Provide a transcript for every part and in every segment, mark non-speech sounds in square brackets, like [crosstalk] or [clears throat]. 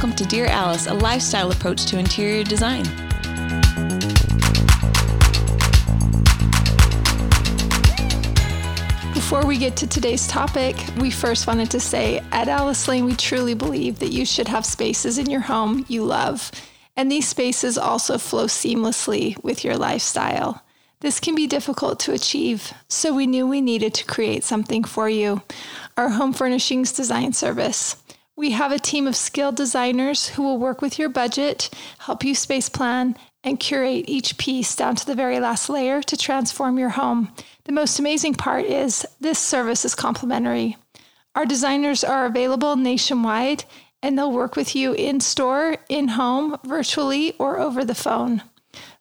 welcome to Dear Alice, a lifestyle approach to interior design. Before we get to today's topic, we first wanted to say at Alice Lane, we truly believe that you should have spaces in your home you love. And these spaces also flow seamlessly with your lifestyle. This can be difficult to achieve, so we knew we needed to create something for you our home furnishings design service. We have a team of skilled designers who will work with your budget, help you space plan, and curate each piece down to the very last layer to transform your home. The most amazing part is this service is complimentary. Our designers are available nationwide and they'll work with you in store, in home, virtually, or over the phone.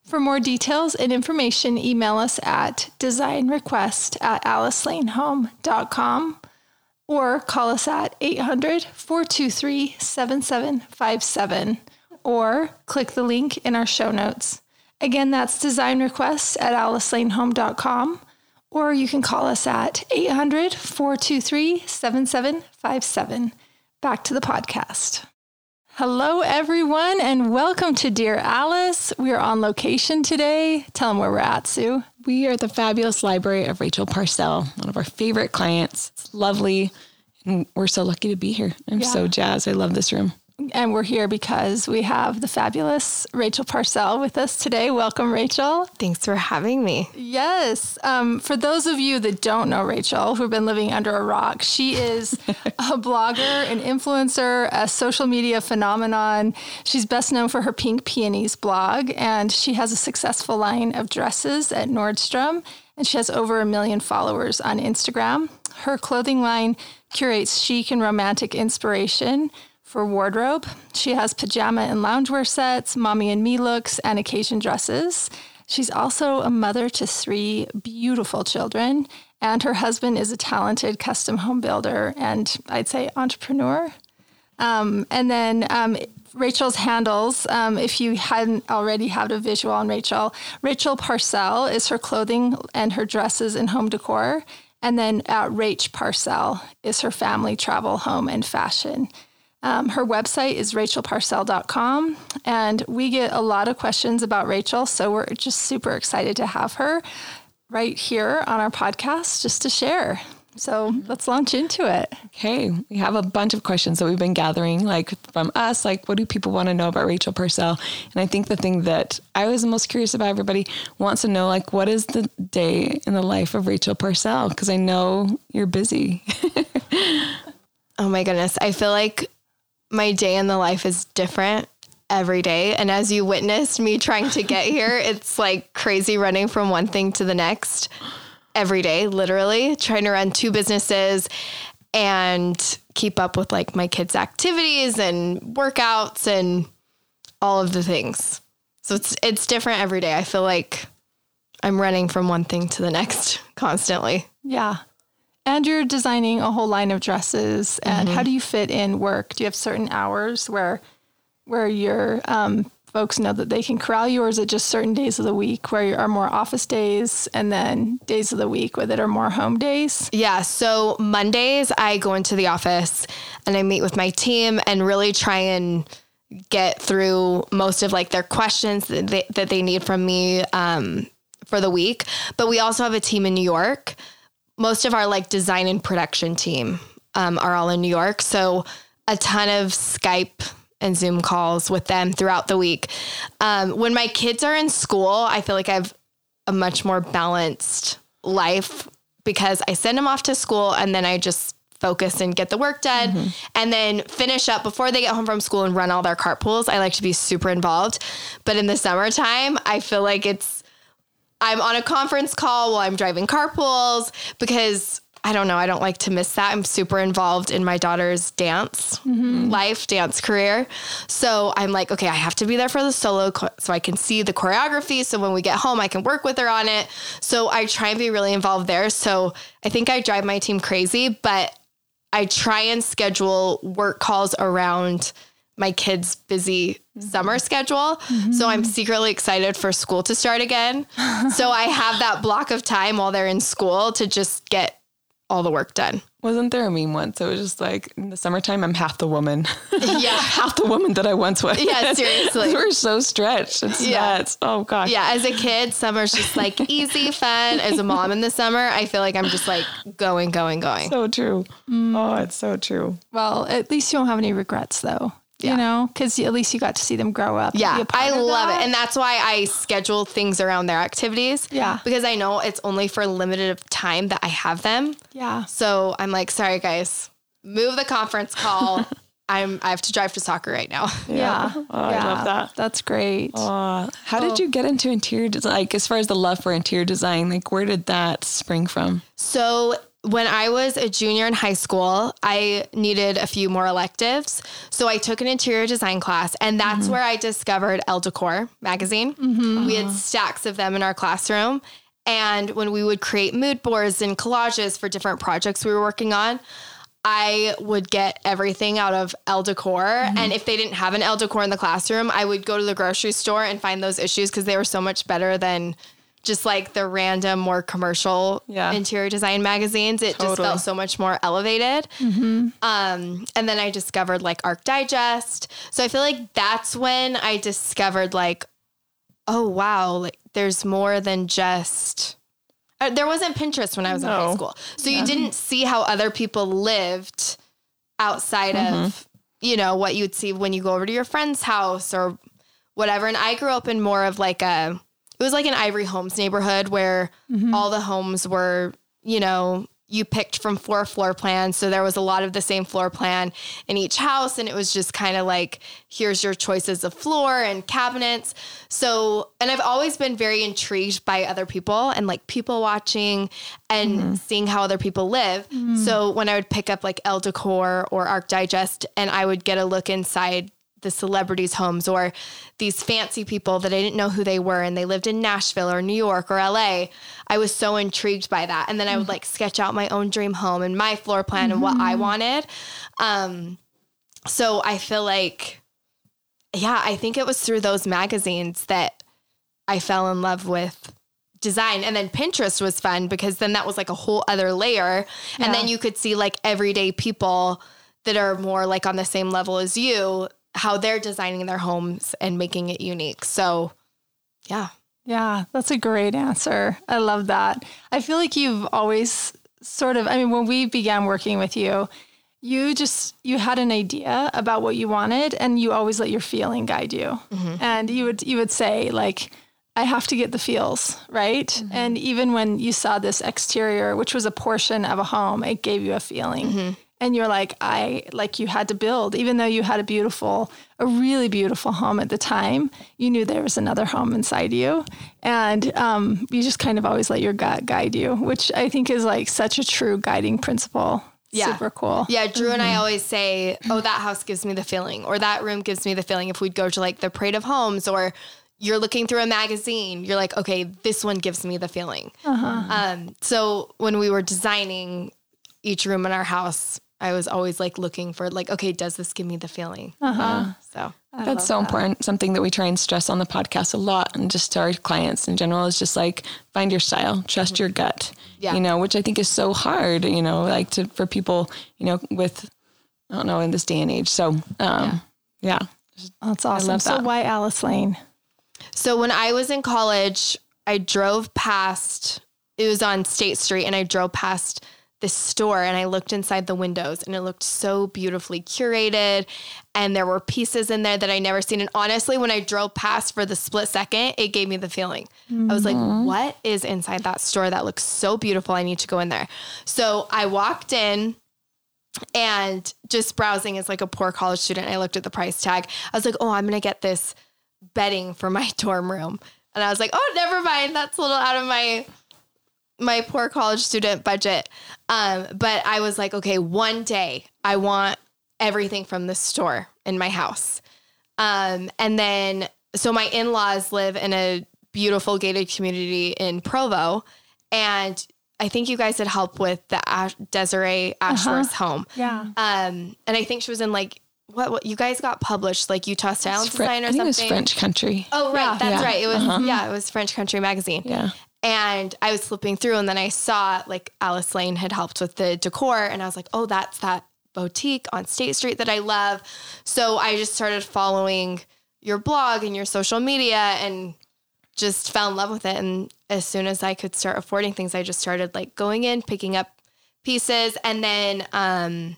For more details and information, email us at designrequest at alicelanehome.com or call us at 800 423 7757 or click the link in our show notes. Again, that's design requests at alicelanehome.com or you can call us at 800 423 7757. Back to the podcast. Hello, everyone, and welcome to Dear Alice. We are on location today. Tell them where we're at, Sue. We are at the fabulous library of Rachel Parcell, one of our favorite clients. It's lovely, and we're so lucky to be here. I'm yeah. so jazzed. I love this room and we're here because we have the fabulous Rachel Parcell with us today. Welcome, Rachel. Thanks for having me. Yes. Um, for those of you that don't know Rachel, who've been living under a rock, she is [laughs] a blogger, an influencer, a social media phenomenon. She's best known for her Pink Peonies blog, and she has a successful line of dresses at Nordstrom, and she has over a million followers on Instagram. Her clothing line curates chic and romantic inspiration for wardrobe. She has pajama and loungewear sets, mommy and me looks, and occasion dresses. She's also a mother to three beautiful children, and her husband is a talented custom home builder and I'd say entrepreneur. Um, and then um, Rachel's handles, um, if you hadn't already had a visual on Rachel, Rachel Parcell is her clothing and her dresses and home decor. And then uh, Rach Parcell is her family travel, home, and fashion. Um, her website is rachelparcell.com, and we get a lot of questions about Rachel. So we're just super excited to have her right here on our podcast just to share. So let's launch into it. Okay. We have a bunch of questions that we've been gathering, like from us, like what do people want to know about Rachel Parcell? And I think the thing that I was the most curious about, everybody wants to know, like, what is the day in the life of Rachel Parcell? Because I know you're busy. [laughs] oh my goodness. I feel like my day in the life is different every day. And as you witnessed me trying to get here, [laughs] it's like crazy running from one thing to the next every day, literally trying to run two businesses and keep up with like my kids' activities and workouts and all of the things. So it's it's different every day. I feel like I'm running from one thing to the next [laughs] constantly. Yeah. And you're designing a whole line of dresses. And mm-hmm. how do you fit in work? Do you have certain hours where where your um, folks know that they can corral you, or is it just certain days of the week where you are more office days, and then days of the week where that are more home days? Yeah. So Mondays I go into the office and I meet with my team and really try and get through most of like their questions that they, that they need from me um, for the week. But we also have a team in New York most of our like design and production team um, are all in New York. So a ton of Skype and Zoom calls with them throughout the week. Um, when my kids are in school, I feel like I have a much more balanced life because I send them off to school and then I just focus and get the work done mm-hmm. and then finish up before they get home from school and run all their carpools. I like to be super involved. But in the summertime, I feel like it's I'm on a conference call while I'm driving carpools because I don't know, I don't like to miss that. I'm super involved in my daughter's dance mm-hmm. life, dance career. So I'm like, okay, I have to be there for the solo so I can see the choreography. So when we get home, I can work with her on it. So I try and be really involved there. So I think I drive my team crazy, but I try and schedule work calls around my kids' busy summer schedule. Mm-hmm. So I'm secretly excited for school to start again. [laughs] so I have that block of time while they're in school to just get all the work done. Wasn't there a meme once? It was just like in the summertime, I'm half the woman. [laughs] Yeah. [laughs] half the woman that I once was. Yeah, seriously. We're so stretched. It's Yeah. nuts. Oh gosh. Yeah, as a kid, summer's just like easy, fun. As a mom in the summer, I feel like I'm just like going, going, going. So true. Mm. Oh, it's so true. Well, at least you don't have any regrets though. Yeah. You know, because at least you got to see them grow up. Yeah, I love that. it. And that's why I schedule things around their activities. Yeah. Because I know it's only for limited time that I have them. yeah. So I'm like, sorry guys, move the conference call. [laughs] I'm I have to drive to soccer right now. Yeah. Oh, I love that. That's great. Uh, how did you get into interior design? Like, as far as the love for interior design, like, where did that spring from? So when I was a junior in high school, I needed a few more electives. So I took an interior design class, and that's mm-hmm. where I discovered Elle Decor magazine. Mm-hmm. We had stacks of them in our classroom. And when we would create mood boards and collages for different projects we were working on, I would get everything out of Elle Decor. Mm-hmm. And if they didn't have an Elle Decor in the classroom, I would go to the grocery store and find those issues because they were so much better than just like the random, more commercial Yeah. interior design magazines. It just felt so much more elevated. Um, and then I discovered like Arc Digest. So I feel like that's when I discovered like, oh wow, like there's more than just. Uh, there wasn't Pinterest when I was in high school, so you didn't see how other people lived outside of you know what you'd see when you go over to your friend's house or whatever. And I grew up in more of like a it was like an Ivory Homes neighborhood where mm-hmm. all the homes were, you know, you picked from four floor plans. So there was a lot of the same floor plan in each house. And it was just kind of like, here's your choices of floor and cabinets. So, and I've always been very intrigued by other people and like people watching and mm-hmm. seeing how other people live. Mm-hmm. So when I would pick up like Elle Decor or Arc Digest and I would get a look inside the celebrities' homes or these fancy people that I didn't know who they were and they lived in Nashville or New York or LA. I was so intrigued by that. And then I would like sketch out my own dream home and my floor plan and what I wanted. Um, so I feel like, yeah, I think it was through those magazines that I fell in love with design. And then Pinterest was fun because then that was like a whole other layer. And then you could see like everyday people that are more like on the same level as you, how they're designing their homes and making it unique. So, yeah. Yeah, that's a great answer. I love that. I feel like you've always sort of, I mean, when we began working with you, you just you had an idea about what you wanted and you always let your feeling guide you. Mm-hmm. And you would you would say like I have to get the feels, right? Mm-hmm. And even when you saw this exterior, which was a portion of a home, it gave you a feeling. Mm-hmm. And you're like, I like you had to build, even though you had a beautiful, a really beautiful home at the time, you knew there was another home inside you. And um, you just kind of always let your gut guide you, which I think is like such a true guiding principle. Yeah. Super cool. Yeah, Drew and I always say, "Oh, that house gives me the feeling," or "That room gives me the feeling." If we'd go to like the Parade of Homes, or you're looking through a magazine, you're like, "Okay, this one gives me the feeling." Um, so when we were designing each room in our house, I was always like looking for like, "Okay, does this give me the feeling?" Uh-huh. So That's so important. Something that we try and stress on the podcast a lot and just to our clients in general is just like find your style, trust your gut. Yeah. You know, which I think is so hard, you know, like to for people, you know, with I don't know, in this day and age. So um yeah. That's awesome. So that. why Alice Lane? So when I was in college, I drove past, it was on State Street, and I drove past this store and I looked inside the windows and it looked so beautifully curated. And there were pieces in there that I never seen. And honestly, when I drove past for the split second, it gave me the feeling. I was like, mm-hmm. what is inside that store that looks so beautiful? I need to go in there. So I walked in and just browsing as like a poor college student, I looked at the price tag. I was like, oh, I'm going to get this bedding for my [laughs] dorm room. And I was like, oh, never mind. That's a little out of my my poor college student budget. Um, but I was like, okay, one day I want everything from the store in my house. Um, and then so my in-laws live in a beautiful gated community in Provo. And I think you guys had helped with the Ash- Desiree Ashworth's home. Yeah. Um, and I think she was in like what, what you guys got published, like Utah Style Fre- Design or I think it was something. French country. Oh, right. That's Yeah. right. It was, Uh-huh. yeah, it was French Country Magazine. Yeah. And I was flipping through and then I saw like Alice Lane had helped with the decor and I was like, oh, that's that boutique on State Street that I love. So I just started following your blog and your social media and just fell in love with it. And as soon as I could start affording things, I just started like going in, picking up pieces. And then um,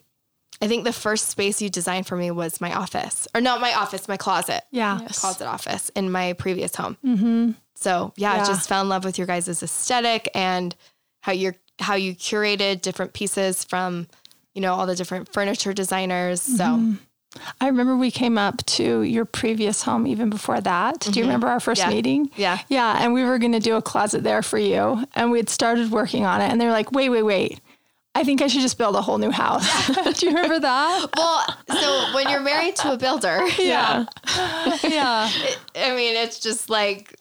I think the first space you designed for me was my office, or not my office, my closet. Yeah. Closet office in my previous home. Mm-hmm. So yeah, Yeah. I just fell in love with your guys' aesthetic and how you're how you curated different pieces from, you know, all the different furniture designers. So I remember we came up to your previous home even before that. Do you remember our first Mm-hmm. Yeah. meeting? Yeah. Yeah. And we were going to do a closet there for you. And we had started working on it. And they were like, wait, wait, wait. I think I should just build a whole new house. [laughs] Do you remember that? [laughs] well, so when you're married to a builder, Yeah. [laughs] yeah. I mean, it's just like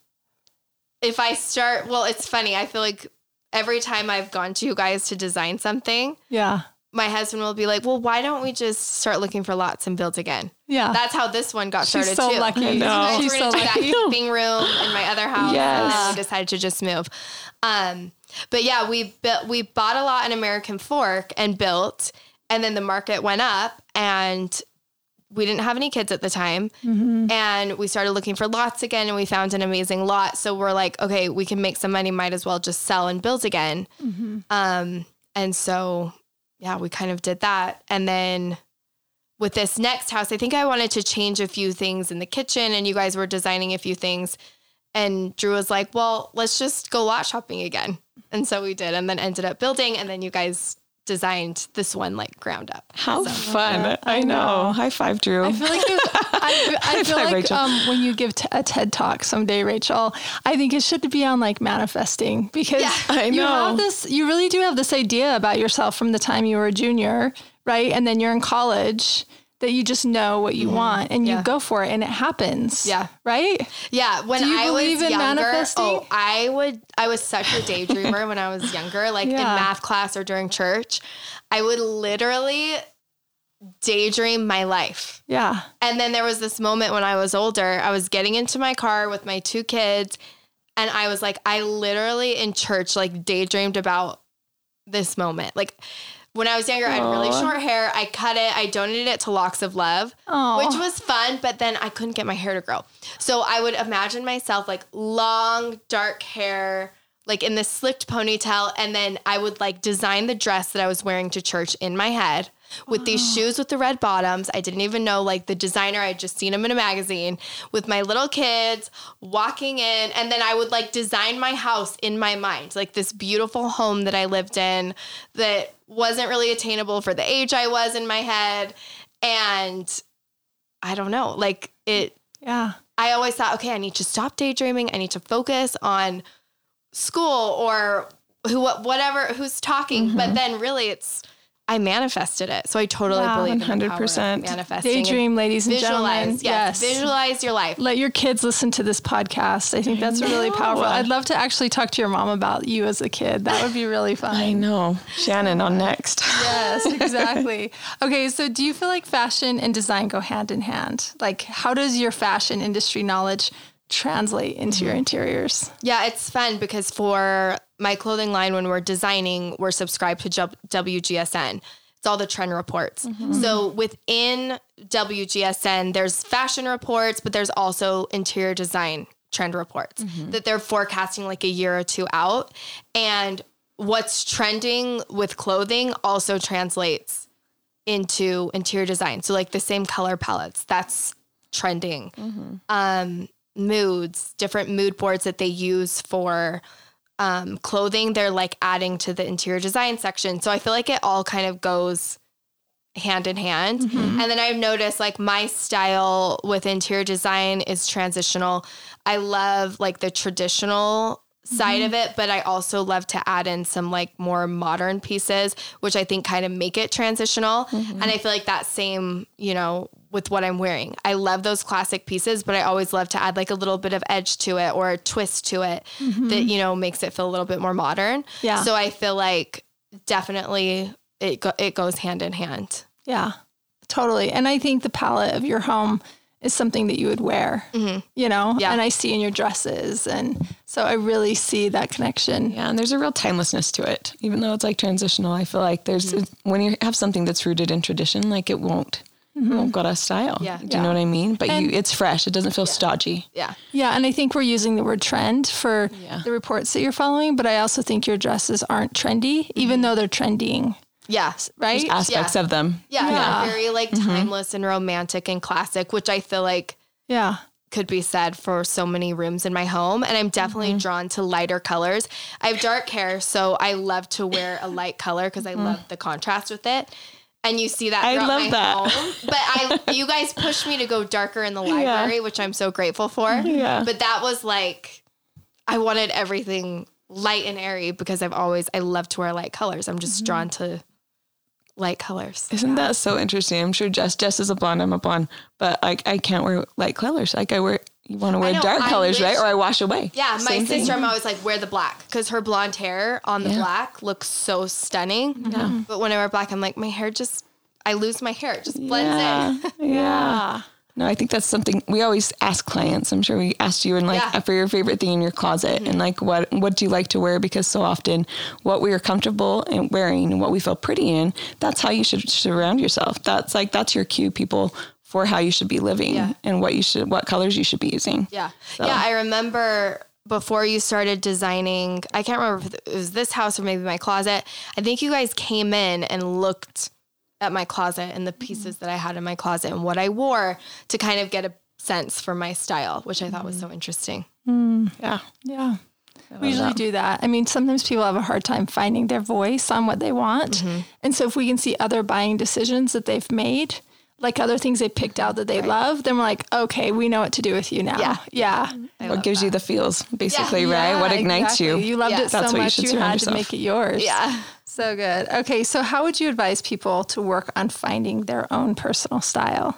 if I start, well, it's funny. I feel like every time I've gone to you guys to design something, Yeah. my husband will be like, "Well, why don't we just start looking for lots and build again?" Yeah. That's how this one got She's started so too. lucky. I You know. guys She's were so gonna that lucky. keeping room in my other house, and Yes. then we decided to just move. Um, but yeah, we built, we bought a lot in American Fork and built, and then the market went up, and we didn't have any kids at the time, and we started looking for lots again, and we found an amazing lot. So we're like, okay, we can make some money. Might as well just sell and build again. Um, and so yeah, we kind of did that, and then with this next house, I think I wanted to change a few things in the kitchen, and you guys were designing a few things. And Drew was like, well, let's just go lot shopping again. And so we did, and then ended up building, and then you guys designed this one like ground up. How fun. I, I know. know. High five, Drew. I feel like [laughs] I, I feel Hi, like um, when you give t- a TED talk someday, Rachel, I think it should be on like manifesting because Yeah, I you have this. You really do have this idea about yourself from the time you were a junior, right? And then you're in college that you just know what you want and Mm-hmm. Yeah. you go for it and it happens. Yeah. Right. Yeah, when I believe was in younger, manifesting? oh, I would. I was such a daydreamer when I was [laughs] younger, like in math class or during church. I would literally daydream my life. Yeah. And then there was this moment when I was older, I was getting into my car with my two kids, and I was like, I literally in church, like, daydreamed about this moment. Like, when I was younger, I had really Aw. short hair. I cut it, I donated it to Locks of Love, Aw. which was fun, but then I couldn't get my hair to grow. So I would imagine myself like long, dark hair, like in this slicked ponytail, and then I would like design the dress that I was wearing to church in my head with these shoes with the red bottoms. I didn't even know like the designer. I would just seen him in a magazine with my little kids walking in, and then I would like design my house in my mind, like this beautiful home that I lived in that wasn't really attainable for the age I was in my head, and I don't know, like it Yeah. I always thought, okay, I need to stop daydreaming. I need to focus on school or who, whatever, who's talking. But mm-hmm. then really it's, I manifested it. So I totally Wow, believe in the power of 100%. manifesting. Daydream, ladies and gentlemen. Visualize. Yes. Visualize your life. Let your kids listen to this podcast. I think that's really powerful. I'd love to actually talk to your mom about you as a kid. That would be really fun. I know. Shannon on next. Yes, [laughs] exactly. okay, so do you feel like fashion and design go hand in hand? Like, how does your fashion industry knowledge translate into your mm-hmm. interiors? Yeah, it's fun because for my clothing line, when we're designing, we're subscribed to WGSN. It's all the trend reports. Mm-hmm. So within WGSN, there's fashion reports, but there's also interior design trend reports mm-hmm. that they're forecasting like a year or two out. And what's trending with clothing also translates into interior design. So like the same color palettes, that's trending. Mm-hmm. Um, moods, different mood boards that they use for um, clothing, they're like adding to the interior design section. So I feel like it all kind of goes hand in hand. And then I've noticed like my style with interior design is transitional. I love like the traditional side of mm-hmm. it, but I also love to add in some like more modern pieces, which I think kind of make it transitional. Mm-hmm. And I feel like that same, you know, with what I'm wearing. I love those classic pieces, but I always love to add like a little bit of edge to it or a twist to it mm-hmm. that, you know, makes it feel a little bit more modern. Yeah. So I feel like definitely it go- it goes hand in hand. Yeah, totally. And I think the palette of your home is something that you would wear, you know? Yeah. And I see in your dresses. And so I really see that connection. Yeah, and there's a real timelessness to it. Even though it's like transitional, I feel like there's Mm-hmm. when you have something that's rooted in tradition, like it won't it won't go out of style. Mm-hmm. Yeah. Do you know what I mean? But you it's fresh. It doesn't feel stodgy. Yeah. Yeah, and I think we're using the word trend for Yeah. the reports that you're following, but I also think your dresses aren't trendy, even though they're trending, Yeah. right? Aspects of them. Yeah. Yeah. they're Very like mm-hmm. timeless and romantic and classic, which I feel like Yeah. could be said for so many rooms in my home. And I'm definitely mm-hmm. drawn to lighter colors. I have dark hair, so I love to wear a light color because I mm-hmm. love the contrast with it. And you see that I love my that. home. [laughs] But I you guys pushed me to go darker in the library, which I'm so grateful for. Yeah. But that was like I wanted everything light and airy because I've always I love to wear light colors. I'm just drawn to light colors. Isn't that so interesting? I'm sure Jess Jess is a blonde, I'm a blonde, but like I can't wear light colors. Like I wear you want to wear know, dark I colors, right? Or I wash away. Yeah, my Same thing. sister, I'm always like, wear the black because her blonde hair on the Yeah. black looks so stunning. Yeah, But when I wear black, I'm like, my hair just, I lose my hair. It just blends Yeah. in. yeah. [laughs] No, I think that's something we always ask clients. I'm sure we asked you and like Yeah. Mm-hmm. for your favorite thing in your closet and like what what do you like to wear because so often what we are comfortable in wearing and what we feel pretty in, that's how you should surround yourself. That's like that's your cue people for how you should be living Yeah. and what you should what colors you should be using. Yeah. Yeah. I remember before you started designing, I can't remember if it was this house or maybe my closet. I think you guys came in and looked at my closet and the mm-hmm. pieces that I had in my closet and what I wore to kind of get a sense for my style, which I thought was so mm-hmm. interesting. Mm, yeah. Yeah. We usually do that. I mean, sometimes people have a hard time finding their voice on what they want. Mm-hmm. And so if we can see other buying decisions that they've made, like other things they picked out that they love, then we're like, okay, we know what to do with you now. Yeah. Yeah. what gives you the feels, basically, right? Yeah, what ignites exactly. you. You loved Yeah. it so That's what you much should you, surround had to make it yours. Yeah. So good. Okay, so how would you advise people to work on finding their own personal style?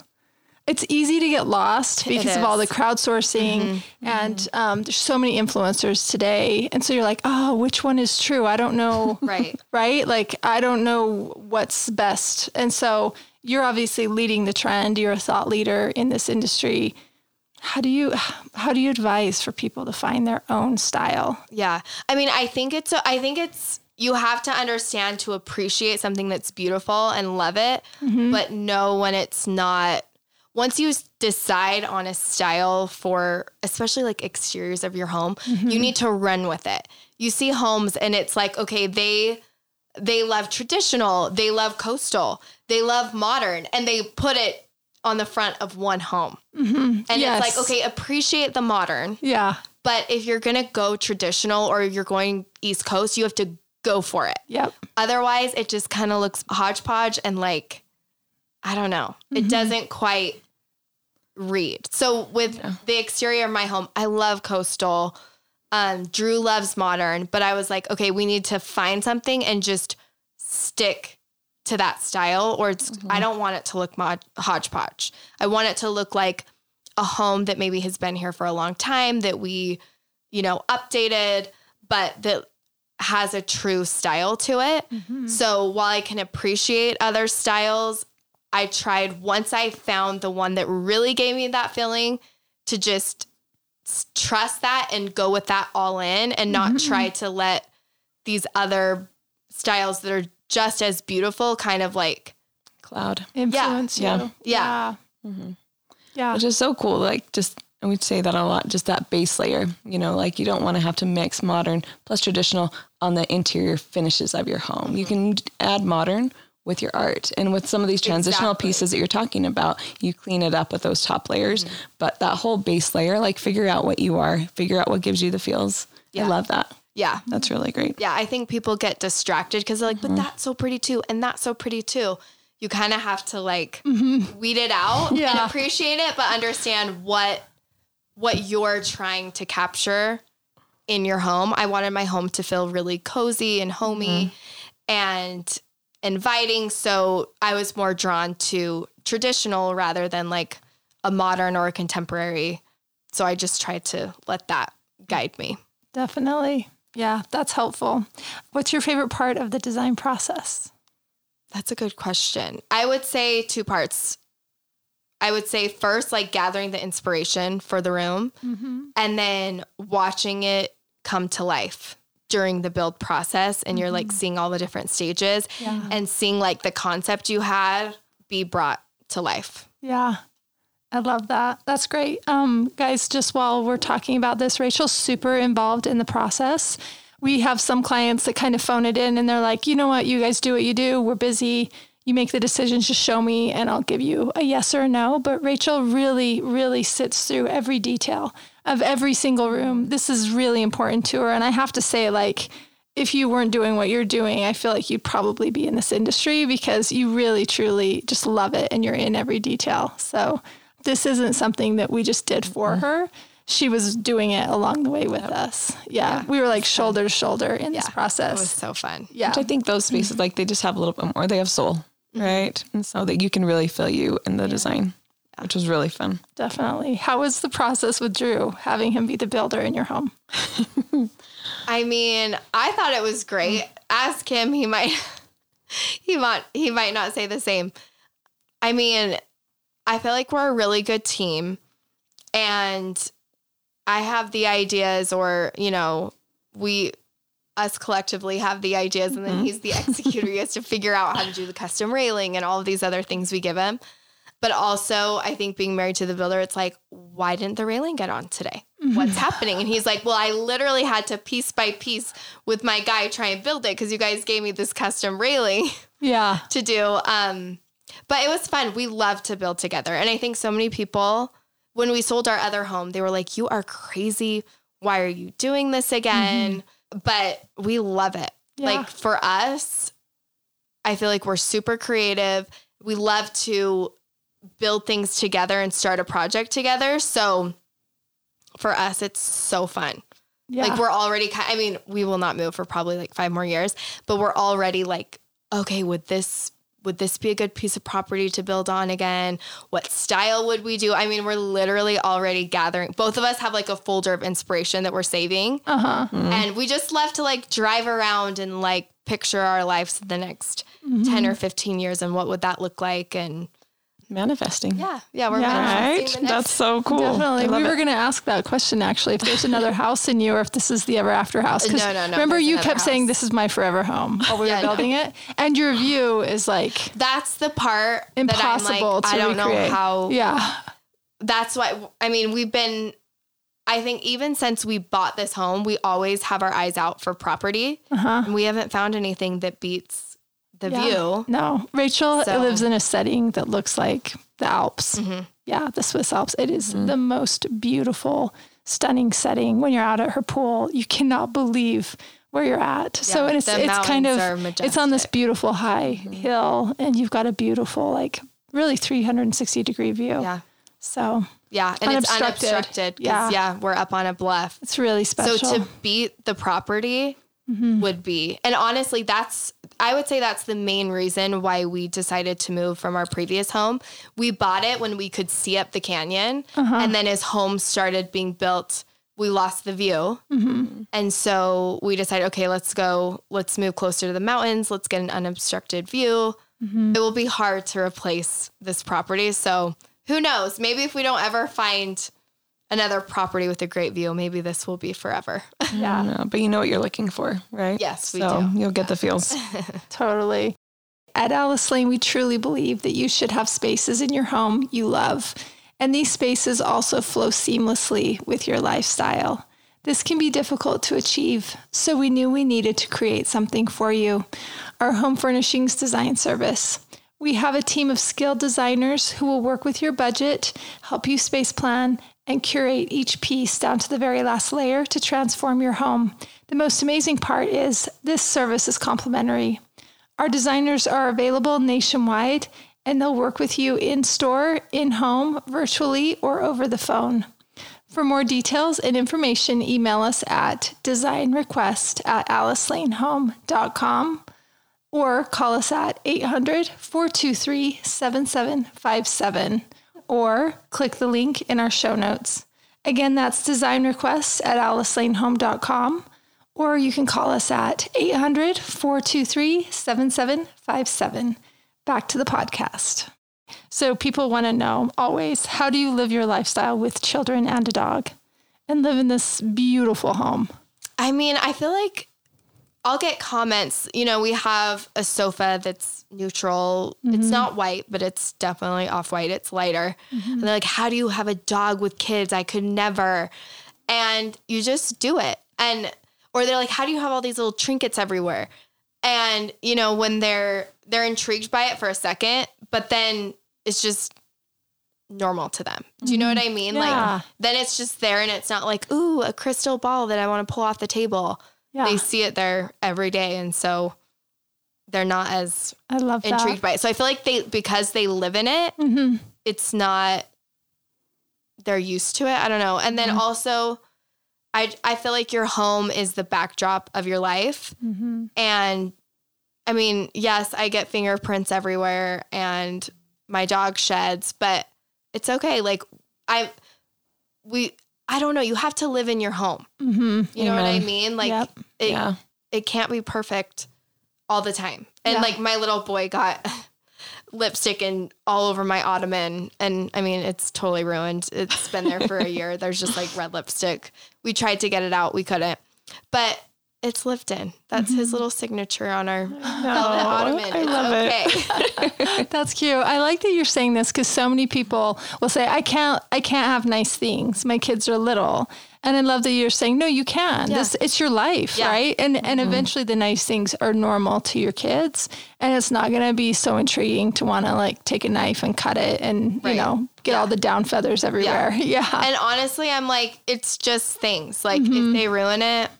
It's easy to get lost because of all the crowdsourcing and um, there's so many influencers today. And so you're like, oh, which one is true? I don't know. [laughs] Right. right? Like, I don't know what's best. And so you're obviously leading the trend. You're a thought leader in this industry. How do you how do you advise for people to find their own style? Yeah. I mean, I think it's a, I think it's you have to understand to appreciate something that's beautiful and love it, mm-hmm. but know when it's not once you decide on a style for especially like exteriors of your home, you mm-hmm. need to run with it. You see homes and it's like, okay, they they love traditional, they love coastal, they love modern, and they put it on the front of one home. Mm-hmm. And Yes. it's like, okay, appreciate the modern, Yeah. but if you're gonna go traditional or you're going East Coast, you have to go for it. Yep. Otherwise, it just kind of looks hodgepodge and like, I don't know, it doesn't quite read. So with the exterior of my home, I love coastal. Um, Drew loves modern, but I was like, okay, we need to find something and just stick to that style, or it's I don't want it to look mod- hodgepodge. I want it to look like a home that maybe has been here for a long time that we, you know, updated, but that has a true style to it. Mm-hmm. So while I can appreciate other styles, I tried once I found the one that really gave me that feeling to just trust that and go with that all in and not mm-hmm. try to let these other styles that are just as beautiful kind of like Cloud. Influence Yeah. you. Yeah. Yeah. Mm-hmm. Yeah. which is so cool. Like just, and we'd say that a lot, just that base layer, you know, like you don't want to have to mix modern plus traditional on the interior finishes of your home. You can add modern with your art and with some of these transitional Exactly. pieces that you're talking about, you clean it up with those top layers, mm-hmm. but that whole base layer, like figure out what you are, figure out what gives you the feels. I love that. yeah. That's really great. Yeah, I think people get distracted because they're like, but mm-hmm. that's so pretty too, and that's so pretty too. You kind of have to like mm-hmm. weed it out [laughs] and appreciate it, but understand what what you're trying to capture in your home. I wanted my home to feel really cozy and homey mm-hmm. and inviting, so I was more drawn to traditional rather than like a modern or a contemporary. So I just tried to let that guide me. Definitely. Yeah, that's helpful. What's your favorite part of the design process? That's a good question. I would say two parts. I would say first, like gathering the inspiration for the room mm-hmm. and then watching it come to life during the build process. And you're like seeing all the different stages Yeah. and seeing like the concept you had be brought to life. Yeah. I love that. That's great. Um, guys, just while we're talking about this, Rachel's super involved in the process. We have some clients that kind of phone it in and they're like, you know what, you guys do what you do. We're busy. You make the decisions, just show me and I'll give you a yes or a no. But Rachel really, really sits through every detail of every single room. This is really important to her. And I have to say, like, if you weren't doing what you're doing, I feel like you'd probably be in this industry because you really, truly just love it and you're in every detail. So this isn't something that we just did for mm-hmm. her. She was doing it along the way with us. Yeah, we were like shoulder to shoulder in this It was process. so fun. Yeah, Which I think those mm-hmm. spaces, like they just have a little bit more. They have soul, mm-hmm. right? And so that you can really feel you in the design, which was really fun. definitely. How was the process with Drew having him be the builder in your home? [laughs] I mean, I thought it was great. Ask him, he might [laughs] he might he might not say the same. I mean, I feel like we're a really good team and I have the ideas or, you know, we us collectively have the ideas and then mm-hmm. he's the executor. he has to figure out how to do the custom railing and all of these other things we give him. But also, I think being married to the builder, it's like, why didn't the railing get on today? What's happening? And he's like, well, I literally had to piece by piece with my guy try and build it because you guys gave me this custom railing [laughs] Yeah, to do. Um, but it was fun. We love to build together. And I think so many people, when we sold our other home, they were like, you are crazy. Why are you doing this again? But we love it. Yeah. Like for us, I feel like we're super creative. We love to build things together and start a project together. So for us, it's so fun. yeah. Like we're already, I mean, we will not move for probably like five more years, but we're already like, okay, would this would this be a good piece of property to build on again? What style would we do? I mean, we're literally already gathering. Both of us have like a folder of inspiration that we're saving, uh huh. and we just love to like drive around and like picture our lives in the next ten or fifteen years and what would that look like? And Manifesting. yeah, yeah, we're Yeah. Right? manifesting the That's so cool. Definitely. I love We were going to ask that question actually if there's another house in you or if this is the ever after house. No, no, no, Remember, you another kept saying this is my forever home while we Yeah, were no. building it. And your view is like That's the part impossible that I'm like, to I don't recreate. know how Yeah. that's why I mean we've been I think even since we bought this home, we always have our eyes out for property. Uh-huh. And we haven't found anything that beats the Yeah. view. No, Rachel So- lives in a setting that looks like the Alps. Mm-hmm. Yeah, the Swiss Alps. It is the most beautiful, stunning setting. When you're out at her pool, you cannot believe where you're at. so Yeah, and it's it's kind of it's on this beautiful high hill, and you've got a beautiful like really 360 degree view. Yeah. So Yeah. And Unobstructed. it's unobstructed. 'cause, Yeah. Yeah. We're up on a bluff. it's really special. So to beat the property Mm-hmm. would be, and honestly, that's, I would say that's the main reason why we decided to move from our previous home. We bought it when we could see up the canyon. Uh-huh. And then as homes started being built, we lost the view. Mm-hmm. And so we decided, okay, let's go, let's move closer to the mountains. Let's get an unobstructed view. Mm-hmm. It will be hard to replace this property. So who knows? Maybe if we don't ever find another property with a great view, maybe this will be forever. [laughs] yeah, Yeah, but you know what you're looking for, right? Yes, we so do. You'll get the feels. [laughs] totally. At Alice Lane, we truly believe that you should have spaces in your home you love, and these spaces also flow seamlessly with your lifestyle. This can be difficult to achieve, so we knew we needed to create something for you our home furnishings design service. We have a team of skilled designers who will work with your budget, help you space plan, and curate each piece down to the very last layer to transform your home. The most amazing part is this service is complimentary. Our designers are available nationwide and they'll work with you in store, in home, virtually, or over the phone. For more details and information, email us at designrequest at alicelanehome.com or call us at 800 423 7757 or click the link in our show notes. Again, that's design requests at alicelanehome.com or you can call us at 800 423 7757. Back to the podcast. So people want to know always how do you live your lifestyle with children and a dog and live in this beautiful home? I mean, I feel like I'll get comments. You know, we have a sofa that's neutral. It's mm-hmm. not white, but it's definitely off white. It's lighter. Mm-hmm. And they're like, How do you have a dog with kids? I could never. And you just do it. And, or they're like, How do you have all these little trinkets everywhere? And, you know, when they're, they're intrigued by it for a second, but then it's just normal to them. Do you know what mm-hmm. I mean? Yeah. Like, then it's just there and it's not like, ooh, a crystal ball that I want to pull off the table Yeah. they see it there every day and so they're not as I love that. intrigued by it. So i feel like they because they live in it hmm it's not they're used to it. I don't know. And then also i i feel like your home is the backdrop of your life. Hmm and i mean yes i get fingerprints everywhere and my dog sheds but it's okay. Like i we i don't know you have to live in your home hmm you know what i mean like Yep. it, yeah. it can't be perfect all the time. And Yeah. like my little boy got [laughs] lipstick and all over my ottoman and I mean it's totally ruined. It's been there for a year. [laughs] There's just like red lipstick. We tried to get it out, we couldn't. But it's Lifton. That's his mm-hmm. little signature on our [laughs] ottoman. I love it. [laughs] [laughs] That's cute. I like that you're saying this because so many people will say, "I can't, I can't have nice things. My kids are little." And I love that you're saying, "No, you can. Yeah. This, it's your life, Yeah. right?" And and mm-hmm. eventually, the nice things are normal to your kids, and it's not going to be so intriguing to want to like take a knife and cut it, and Right. you know, get all the down feathers everywhere. Yeah, yeah, and honestly, I'm like, it's just things. Like if mm-hmm. they ruin it,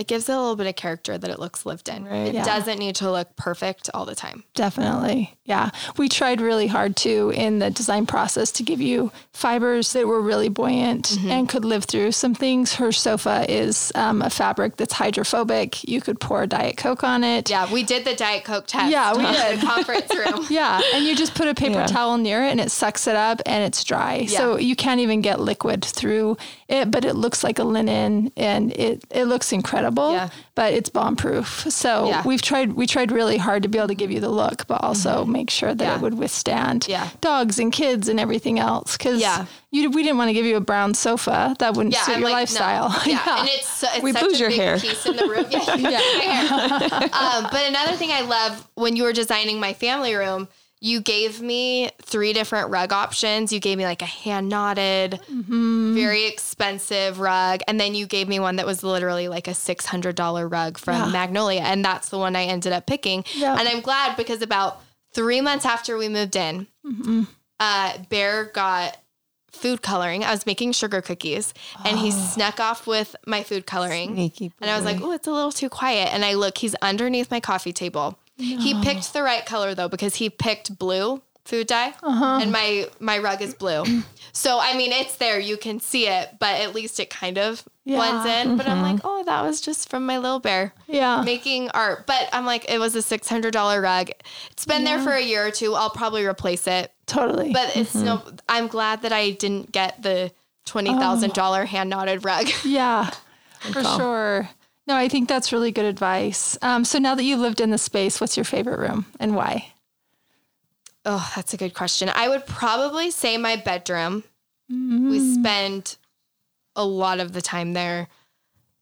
it gives it a little bit of character that it looks lived in. Right. It Yeah. doesn't need to look perfect all the time. Definitely. Yeah. We tried really hard too in the design process to give you fibers that were really buoyant Mm-hmm. and could live through some things. Her sofa is um, a fabric that's hydrophobic. You could pour Diet Coke on it. Yeah, we did the Diet Coke test. Yeah, we did. the conference room. [laughs] Yeah, and you just put a paper Yeah. towel near it and it sucks it up and it's dry. So you can't even get liquid through it, but it looks like a linen and it, it looks incredible. Yeah. But it's bomb proof. So Yeah. we've tried we tried really hard to be able to give you the look, but also make sure that Mm-hmm. Yeah. it would withstand Yeah. dogs and kids and everything else. Because Yeah. you we didn't want to give you a brown sofa. That wouldn't Yeah, suit I'm your like, no. lifestyle. [laughs] Yeah. and it's, it's We such lose a your big hair. piece in the room. [laughs] Yeah, you lose your. Um, but another thing I love when you were designing my family room, you gave me three different rug options. You gave me like a hand knotted, Mm-hmm. very expensive rug, and then you gave me one that was literally like a six hundred dollar rug from Yeah. Magnolia, and that's the one I ended up picking. Yeah. And I'm glad because about three months after we moved in, Mm-hmm. uh, Bear got food coloring. I was making sugar cookies, and he snuck off with my food coloring. And I was like, oh, it's a little too quiet. And I look, he's underneath my coffee table. He picked the right color though, because he picked blue food dye uh-huh. and my, my rug is blue. [clears throat] so, I mean, it's there, you can see it, but at least it kind of Yeah. blends in. But I'm like, mm-hmm. oh, that was just from my little bear Yeah. making art. But I'm like, it was a $600 rug. It's been there for a year or two. I'll probably replace it. Totally. But it's mm-hmm. no, I'm glad that I didn't get the $20,000 hand knotted rug. Yeah, [laughs] for sure. No, I think that's really good advice. Um, so now that you've lived in the space, what's your favorite room and why? Oh, that's a good question. I would probably say my bedroom. We spend a lot of the time there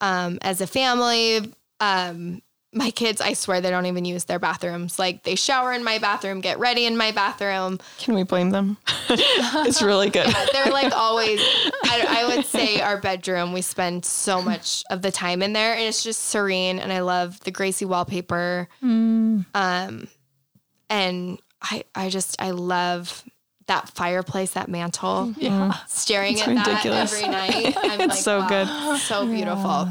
um, as a family. Um, my kids, I swear, they don't even use their bathrooms. Like they shower in my bathroom, get ready in my bathroom. Can we blame them? [laughs] it's really good. They're like always. I, I would say our bedroom. We spend so much of the time in there, and it's just serene. And I love the Gracie wallpaper. Um, and I, I just, I love that fireplace, that mantle. Yeah. Staring It's at ridiculous. that every night. I'm [laughs] like, so wow, good. so beautiful.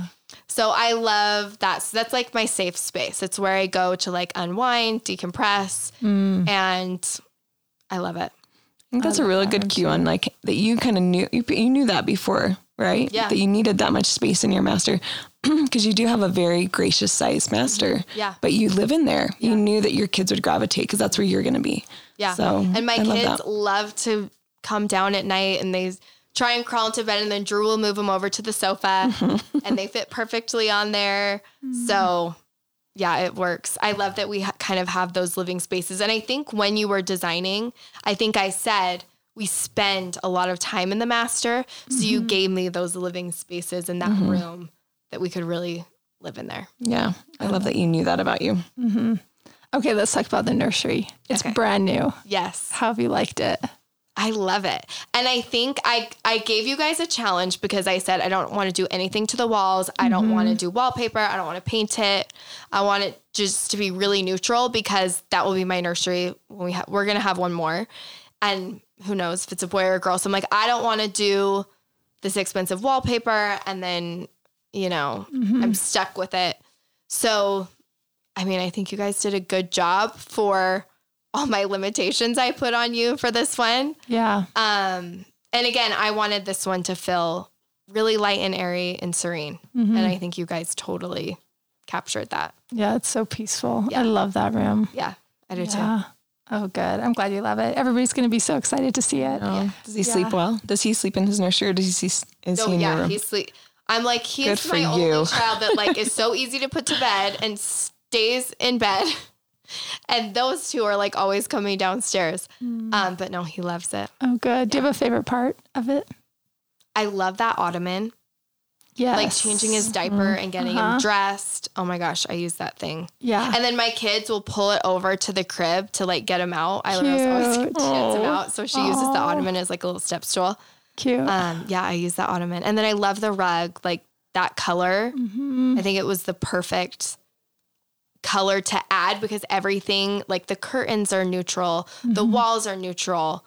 So I love that. So that's like my safe space. It's where I go to like unwind, decompress, mm. and I love it. I think that's a really good cue on like that you kind of knew you, you knew that before, right? Yeah. That you needed that much space in your master [clears throat] because you do have a very gracious sized master. Mm-hmm. Yeah. But you live in there. You knew that your kids would gravitate because that's where you're going to be. Yeah. So and my I love kids that. love to come down at night and they try and crawl into bed and then Drew will move them over to the sofa [laughs] and they fit perfectly on there. Mm-hmm. So yeah, it works. I love that we ha- kind of have those living spaces. And I think when you were designing, I think I said we spend a lot of time in the master. So you mm-hmm. gave me those living spaces in that mm-hmm. room that we could really live in there. Yeah. I love that you knew that about you. Okay, let's talk about the nursery. It's Okay. brand new. Yes. How have you liked it? I love it. And I think I I gave you guys a challenge because I said I don't want to do anything to the walls. I don't want to mm-hmm. do wallpaper. I don't want to paint it. I want it just to be really neutral because that will be my nursery when we ha- we're going to have one more. And who knows if it's a boy or a girl. So I'm like I don't want to do this expensive wallpaper and then, you know, mm-hmm. I'm stuck with it. So I mean, I think you guys did a good job for all my limitations I put on you for this one. Yeah. Um, and again, I wanted this one to feel really light and airy and serene. And I think you guys totally captured that. Yeah, it's so peaceful. Yeah. I love that room. Yeah, I do too. Oh, good. I'm glad you love it. Everybody's going to be so excited to see it. Oh, Does he Yeah. sleep well? Does he sleep in his nursery or does he see, is No, he in your yeah, room? he's sleep. I'm like, he's Good is for my only you. [laughs] child that like is so easy to put to bed and stays in bed. And those two are like always coming downstairs. Um, but no, he loves it. Oh, good. Do you have a favorite part of it? I love that ottoman. Yeah. Like changing his diaper and getting Uh-huh. him dressed. Oh my gosh, I use that thing. Yeah. And then my kids will pull it over to the crib to like get him out. I always always Cute. [laughs] gets him out. So she uses the ottoman as like a little step stool. Cute. Um, yeah, I use that ottoman. And then I love the rug, like that color. Mm-hmm. I think it was the perfect color to add because everything, like the curtains are neutral, the Mm-hmm. walls are neutral.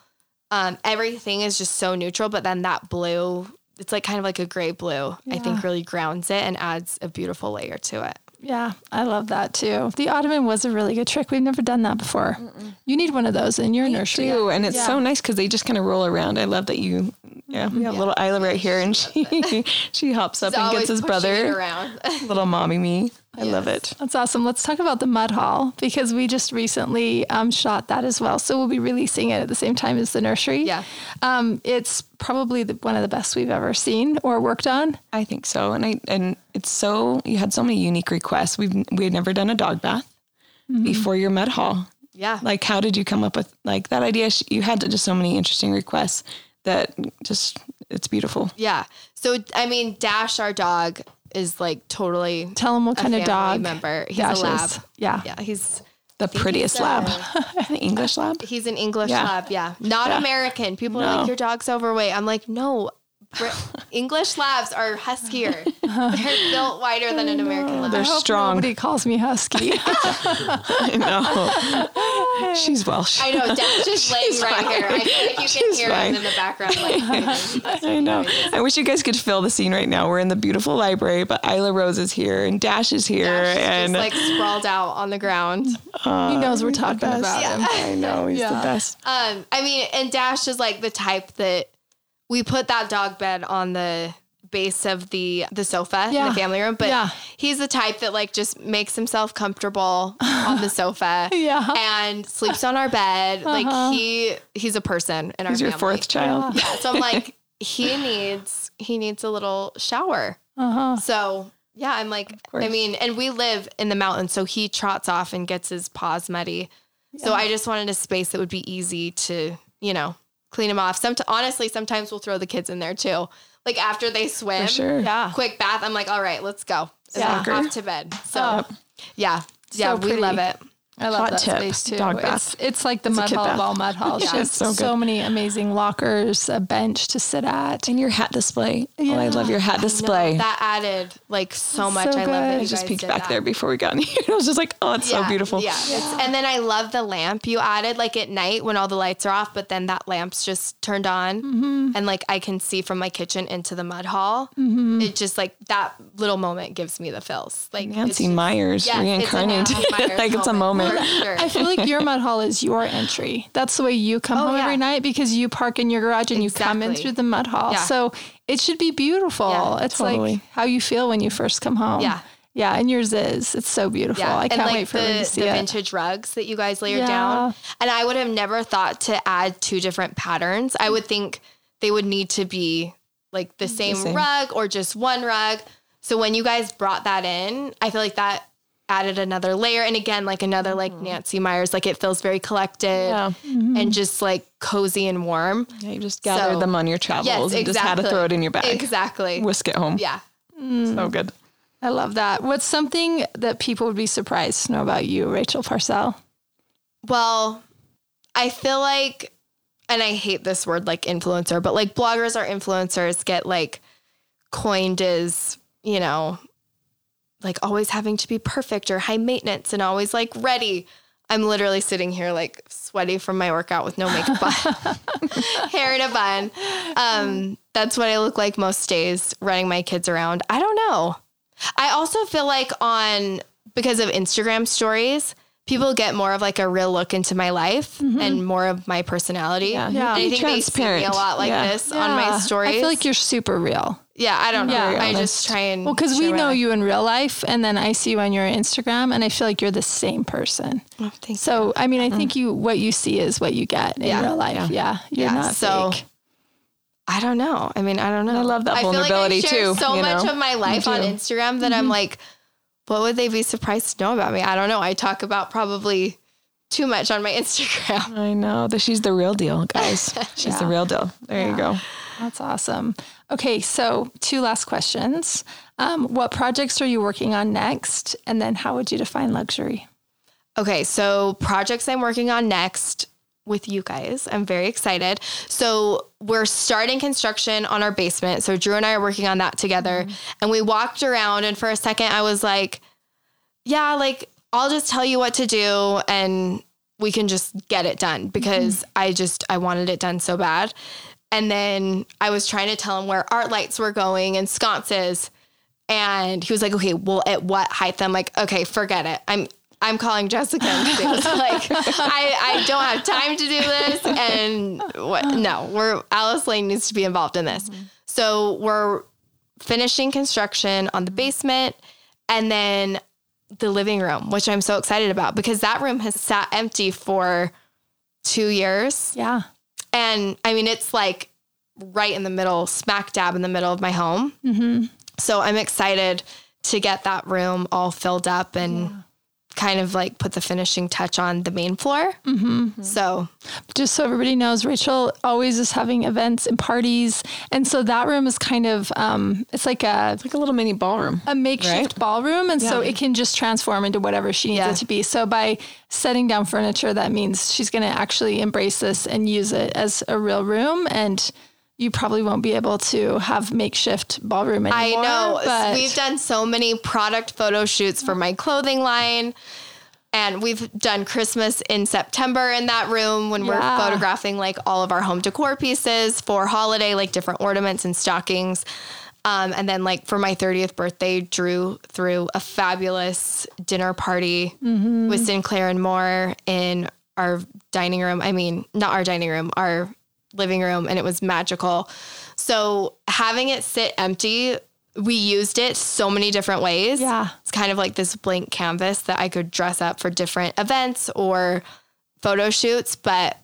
Um, everything is just so neutral, but then that blue, it's like kind of like a gray blue, I think really grounds it and adds a beautiful layer to it. yeah, I love that too. The ottoman was a really good trick. We've never done that before. You need one of those in your nursery. do, and it's Yeah. so nice because they just kind of roll around. I love that you. Yeah, we have little Isla right here, and she [laughs] she hops up He's and gets his brother. around. [laughs] Little mommy me. I love it. That's awesome. Let's talk about the mud hall because we just recently um, shot that as well. So we'll be releasing it at the same time as the nursery. Yeah. Um, it's probably the, one of the best we've ever seen or worked on. I think so, and I and it's so you had so many unique requests. We've we had never done a dog bath before your mud hall. yeah. Like, how did you come up with like that idea? You had just so many interesting requests that just it's beautiful. Yeah. So I mean, Dash, our dog, is like totally Tell him what kind of dog. member. He's Dash a lab. is. Yeah. Yeah, he's The prettiest lab, [laughs] an English lab. he's an English Yeah. lab. Yeah, not Yeah. American. People are like, your dog's overweight. I'm like, no. Brit- English labs are huskier. [laughs] They're built wider than an American lab. They're I hope strong. Nobody calls me husky. [laughs] I know. She's Welsh. I know. Dash [laughs] is laying right fine. here. I feel like you can She's hear him in the background. Like, I know. I wish you guys could fill the scene right now. We're in the beautiful library, but Isla Rose is here and Dash is here, Dash is and just like sprawled out on the ground. he knows we're talking best. about him. I know he's Yeah. the best. Um, I mean, and Dash is like the type that we put that dog bed on the base of the the sofa in the family room, but Yeah. he's the type that like just makes himself comfortable on the sofa. [laughs] Yeah. And sleeps on our bed. Uh-huh. Like he he's a person in our He's your fourth child. Yeah. So I'm like, he needs he needs a little shower. Uh-huh. So yeah, I'm like, I mean, and we live in the mountains, so he trots off and gets his paws muddy. So I just wanted a space that would be easy to, you know, clean them off. Some honestly, sometimes we'll throw the kids in there too. Like after they swim, sure. Yeah. quick bath. I'm like, all right, let's go. Yeah. off to bed. So yeah, yeah, we pretty. love it. I love Hot that tip, space too. dog It's, bath. it's like the It's mud kid hall of all mud halls. [laughs] Yeah, Just it's so so, many amazing lockers, a bench to sit at. And your hat display. Oh, I love your hat display. that added like so It's much. so I love it. good. you I just peeked back that. there before we got in here. [laughs] I was just like, oh, it's so beautiful. Yeah. It's, and then I love the lamp you added like at night when all the lights are off, but then that lamp's just turned on Mm-hmm. and like I can see from my kitchen into the mud hall. It just like that little moment gives me the feels. Like Nancy just- Meyers Yes, reincarnated. [laughs] Nancy Meyers like it's a moment. For [laughs] sure. I feel like your mud hall is your entry. That's the way you come Oh, home yeah. every night because you park in your garage and you come in through the mud hall. Yeah. So it should be beautiful. Yeah, it's totally. like how you feel when you first come home. Yeah. Yeah, and yours is. It's so beautiful. I can't like wait for the, to see the it. vintage rugs that you guys layered Yeah. down. And I would have never thought to add two different patterns. I would think they would need to be like the same, same. rug or just one rug. So when you guys brought that in, I feel like that added another layer. And again, like another like mm. Nancy Meyers, like it feels very collected Yeah. and mm-hmm. just like cozy and warm. Yeah, you just gathered So- them on your travels Yes, and just had to throw it in your bag. Exactly. Whisk it home. Yeah. Mm. So good. I love that. What's something that people would be surprised to know about you, Rachel Parcell? Well, I feel like, and I hate this word like influencer, but like bloggers or influencers get like coined as, you know, like always having to be perfect or high maintenance and always like ready. I'm literally sitting here like sweaty from my workout with no makeup on, [laughs] hair in a bun. Um, that's what I look like most days running my kids around. I don't know. I also feel like on because of Instagram stories, people get more of like a real look into my life and more of my personality. Yeah, And I Be think they see me a lot like Yeah. this on my stories. I feel like you're super real. Yeah, I don't know. Yeah. I just try and Well, because we know life. you in real life, and then I see you on your Instagram, and I feel like you're the same person. Oh, thank So, I mean, I think you what you see is what you get in Yeah. real life. Yeah, you're Yeah, not so- fake. I don't know. I mean, I don't know. I love that feel vulnerability, like I share too, So you much of my life on too. Instagram that I'm mm-hmm. like, what would they be surprised to know about me? I don't know. I talk about probably too much on my [laughs] Instagram. I know that she's the real deal, guys. [laughs] She's the real deal. There you go. That's awesome. Okay, so two last questions. Um, what projects are you working on next, and then how would you define luxury? Okay, so projects I'm working on next with you guys. I'm very excited. So we're starting construction on our basement. So Drew and I are working on that together. And we walked around and for a second I was like, yeah, like I'll just tell you what to do and we can just get it done because I just I wanted it done so bad. And then I was trying to tell him where art lights were going and sconces. And he was like, okay, well, at what height? I'm like, okay, forget it. I'm I'm calling Jessica [laughs] and this. like I, I don't have time to do this. And what no, we're Alice Lane needs to be involved in this. So we're finishing construction on the basement and then the living room, which I'm so excited about because that room has sat empty for two years. Yeah. And I mean, it's like right in the middle, smack dab in the middle of my home. Mm-hmm. So I'm excited to get that room all filled up and kind of like put the finishing touch on the main floor. So Just so everybody knows, Rachel always is having events and parties, and so that room is kind of um, it's like a it's Like a little mini ballroom. a makeshift Right? ballroom, and so it can just transform into whatever she needs Yeah. it to be. So by setting down furniture, that means she's going to actually embrace this and use it as a real room, and you probably won't be able to have makeshift ballroom anymore. I know but we've done so many product photo shoots for my clothing line. And we've done Christmas in September in that room when Yeah. we're photographing like all of our home decor pieces for holiday, like different ornaments and stockings. Um, and then like for my 30th birthday, Drew threw a fabulous dinner party with Sinclair and more in our dining room. I mean, not our dining room, our living room, and it was magical. So having it sit empty, we used it so many different ways. Yeah. It's kind of like this blank canvas that I could dress up for different events or photo shoots. But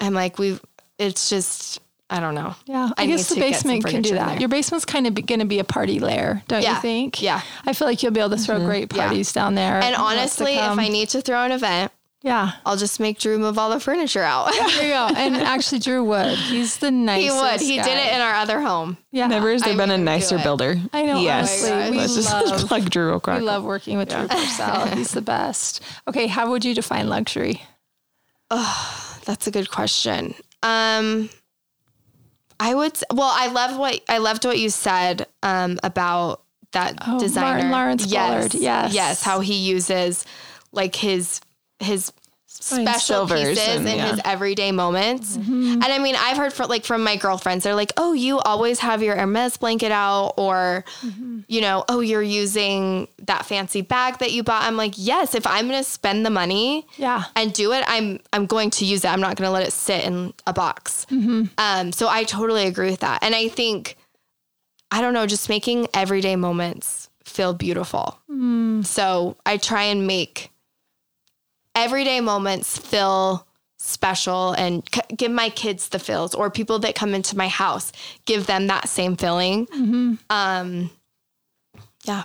I'm like, we've, it's just, I don't know. Yeah, I, I guess the to get some basement can do that. Your basement's kind of going to be a party lair, don't you think? yeah. I feel like you'll be able to throw mm-hmm. great Yeah. parties down there. And in what's to honestly, if. I need to throw an event, yeah, I'll just make Drew move all the furniture out. there you go. And [laughs] actually, Drew would. He's the nicest. he would. He guy. did it in our other home. Yeah, Never has there I been a made him do nicer builder. I know. Yes. honestly, we Let's just love. [laughs] plug Drew We love working with Drew Parcell. He's the best. Okay, how would you define luxury? Oh, that's a good question. Um, I would. Well, I loved what I loved what you said um, about that Oh, designer, Martin Lawrence yes, Bullard, yes. yes, how he uses like his his special silvers pieces and- in yeah. his everyday moments. Mm-hmm. And I mean, I've heard from like from my girlfriends, they're like, "Oh, you always have your Hermes blanket out," or Mm-hmm. you know, "Oh, you're using that fancy bag that you bought." I'm like, "Yes, if I'm going to spend the money, Yeah. and do it, I'm I'm going to use it. I'm not going to let it sit in a box. Mm-hmm. Um, so I totally agree with that, and I think I don't know, just making everyday moments feel beautiful. Mm. So I try and make everyday moments feel special and c- give my kids the feels or people that come into my house give them that same feeling Mm-hmm. um yeah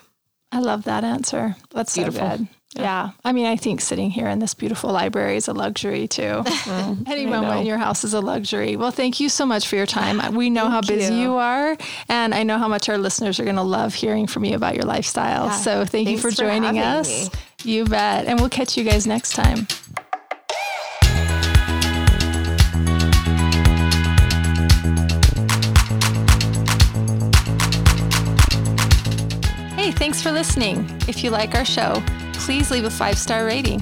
I love that answer. That's Beautiful. so good. Yeah. I mean, I think sitting here in this beautiful library is a luxury too. [laughs] Any moment in your house is a luxury. Well, thank you so much for your time. We know how busy you. you. are, and I know how much our listeners are going to love hearing from you about your lifestyle. So thank you for for joining us. me. You bet. And we'll catch you guys next time. Hey, thanks for listening. If you like our show, please leave a five star rating.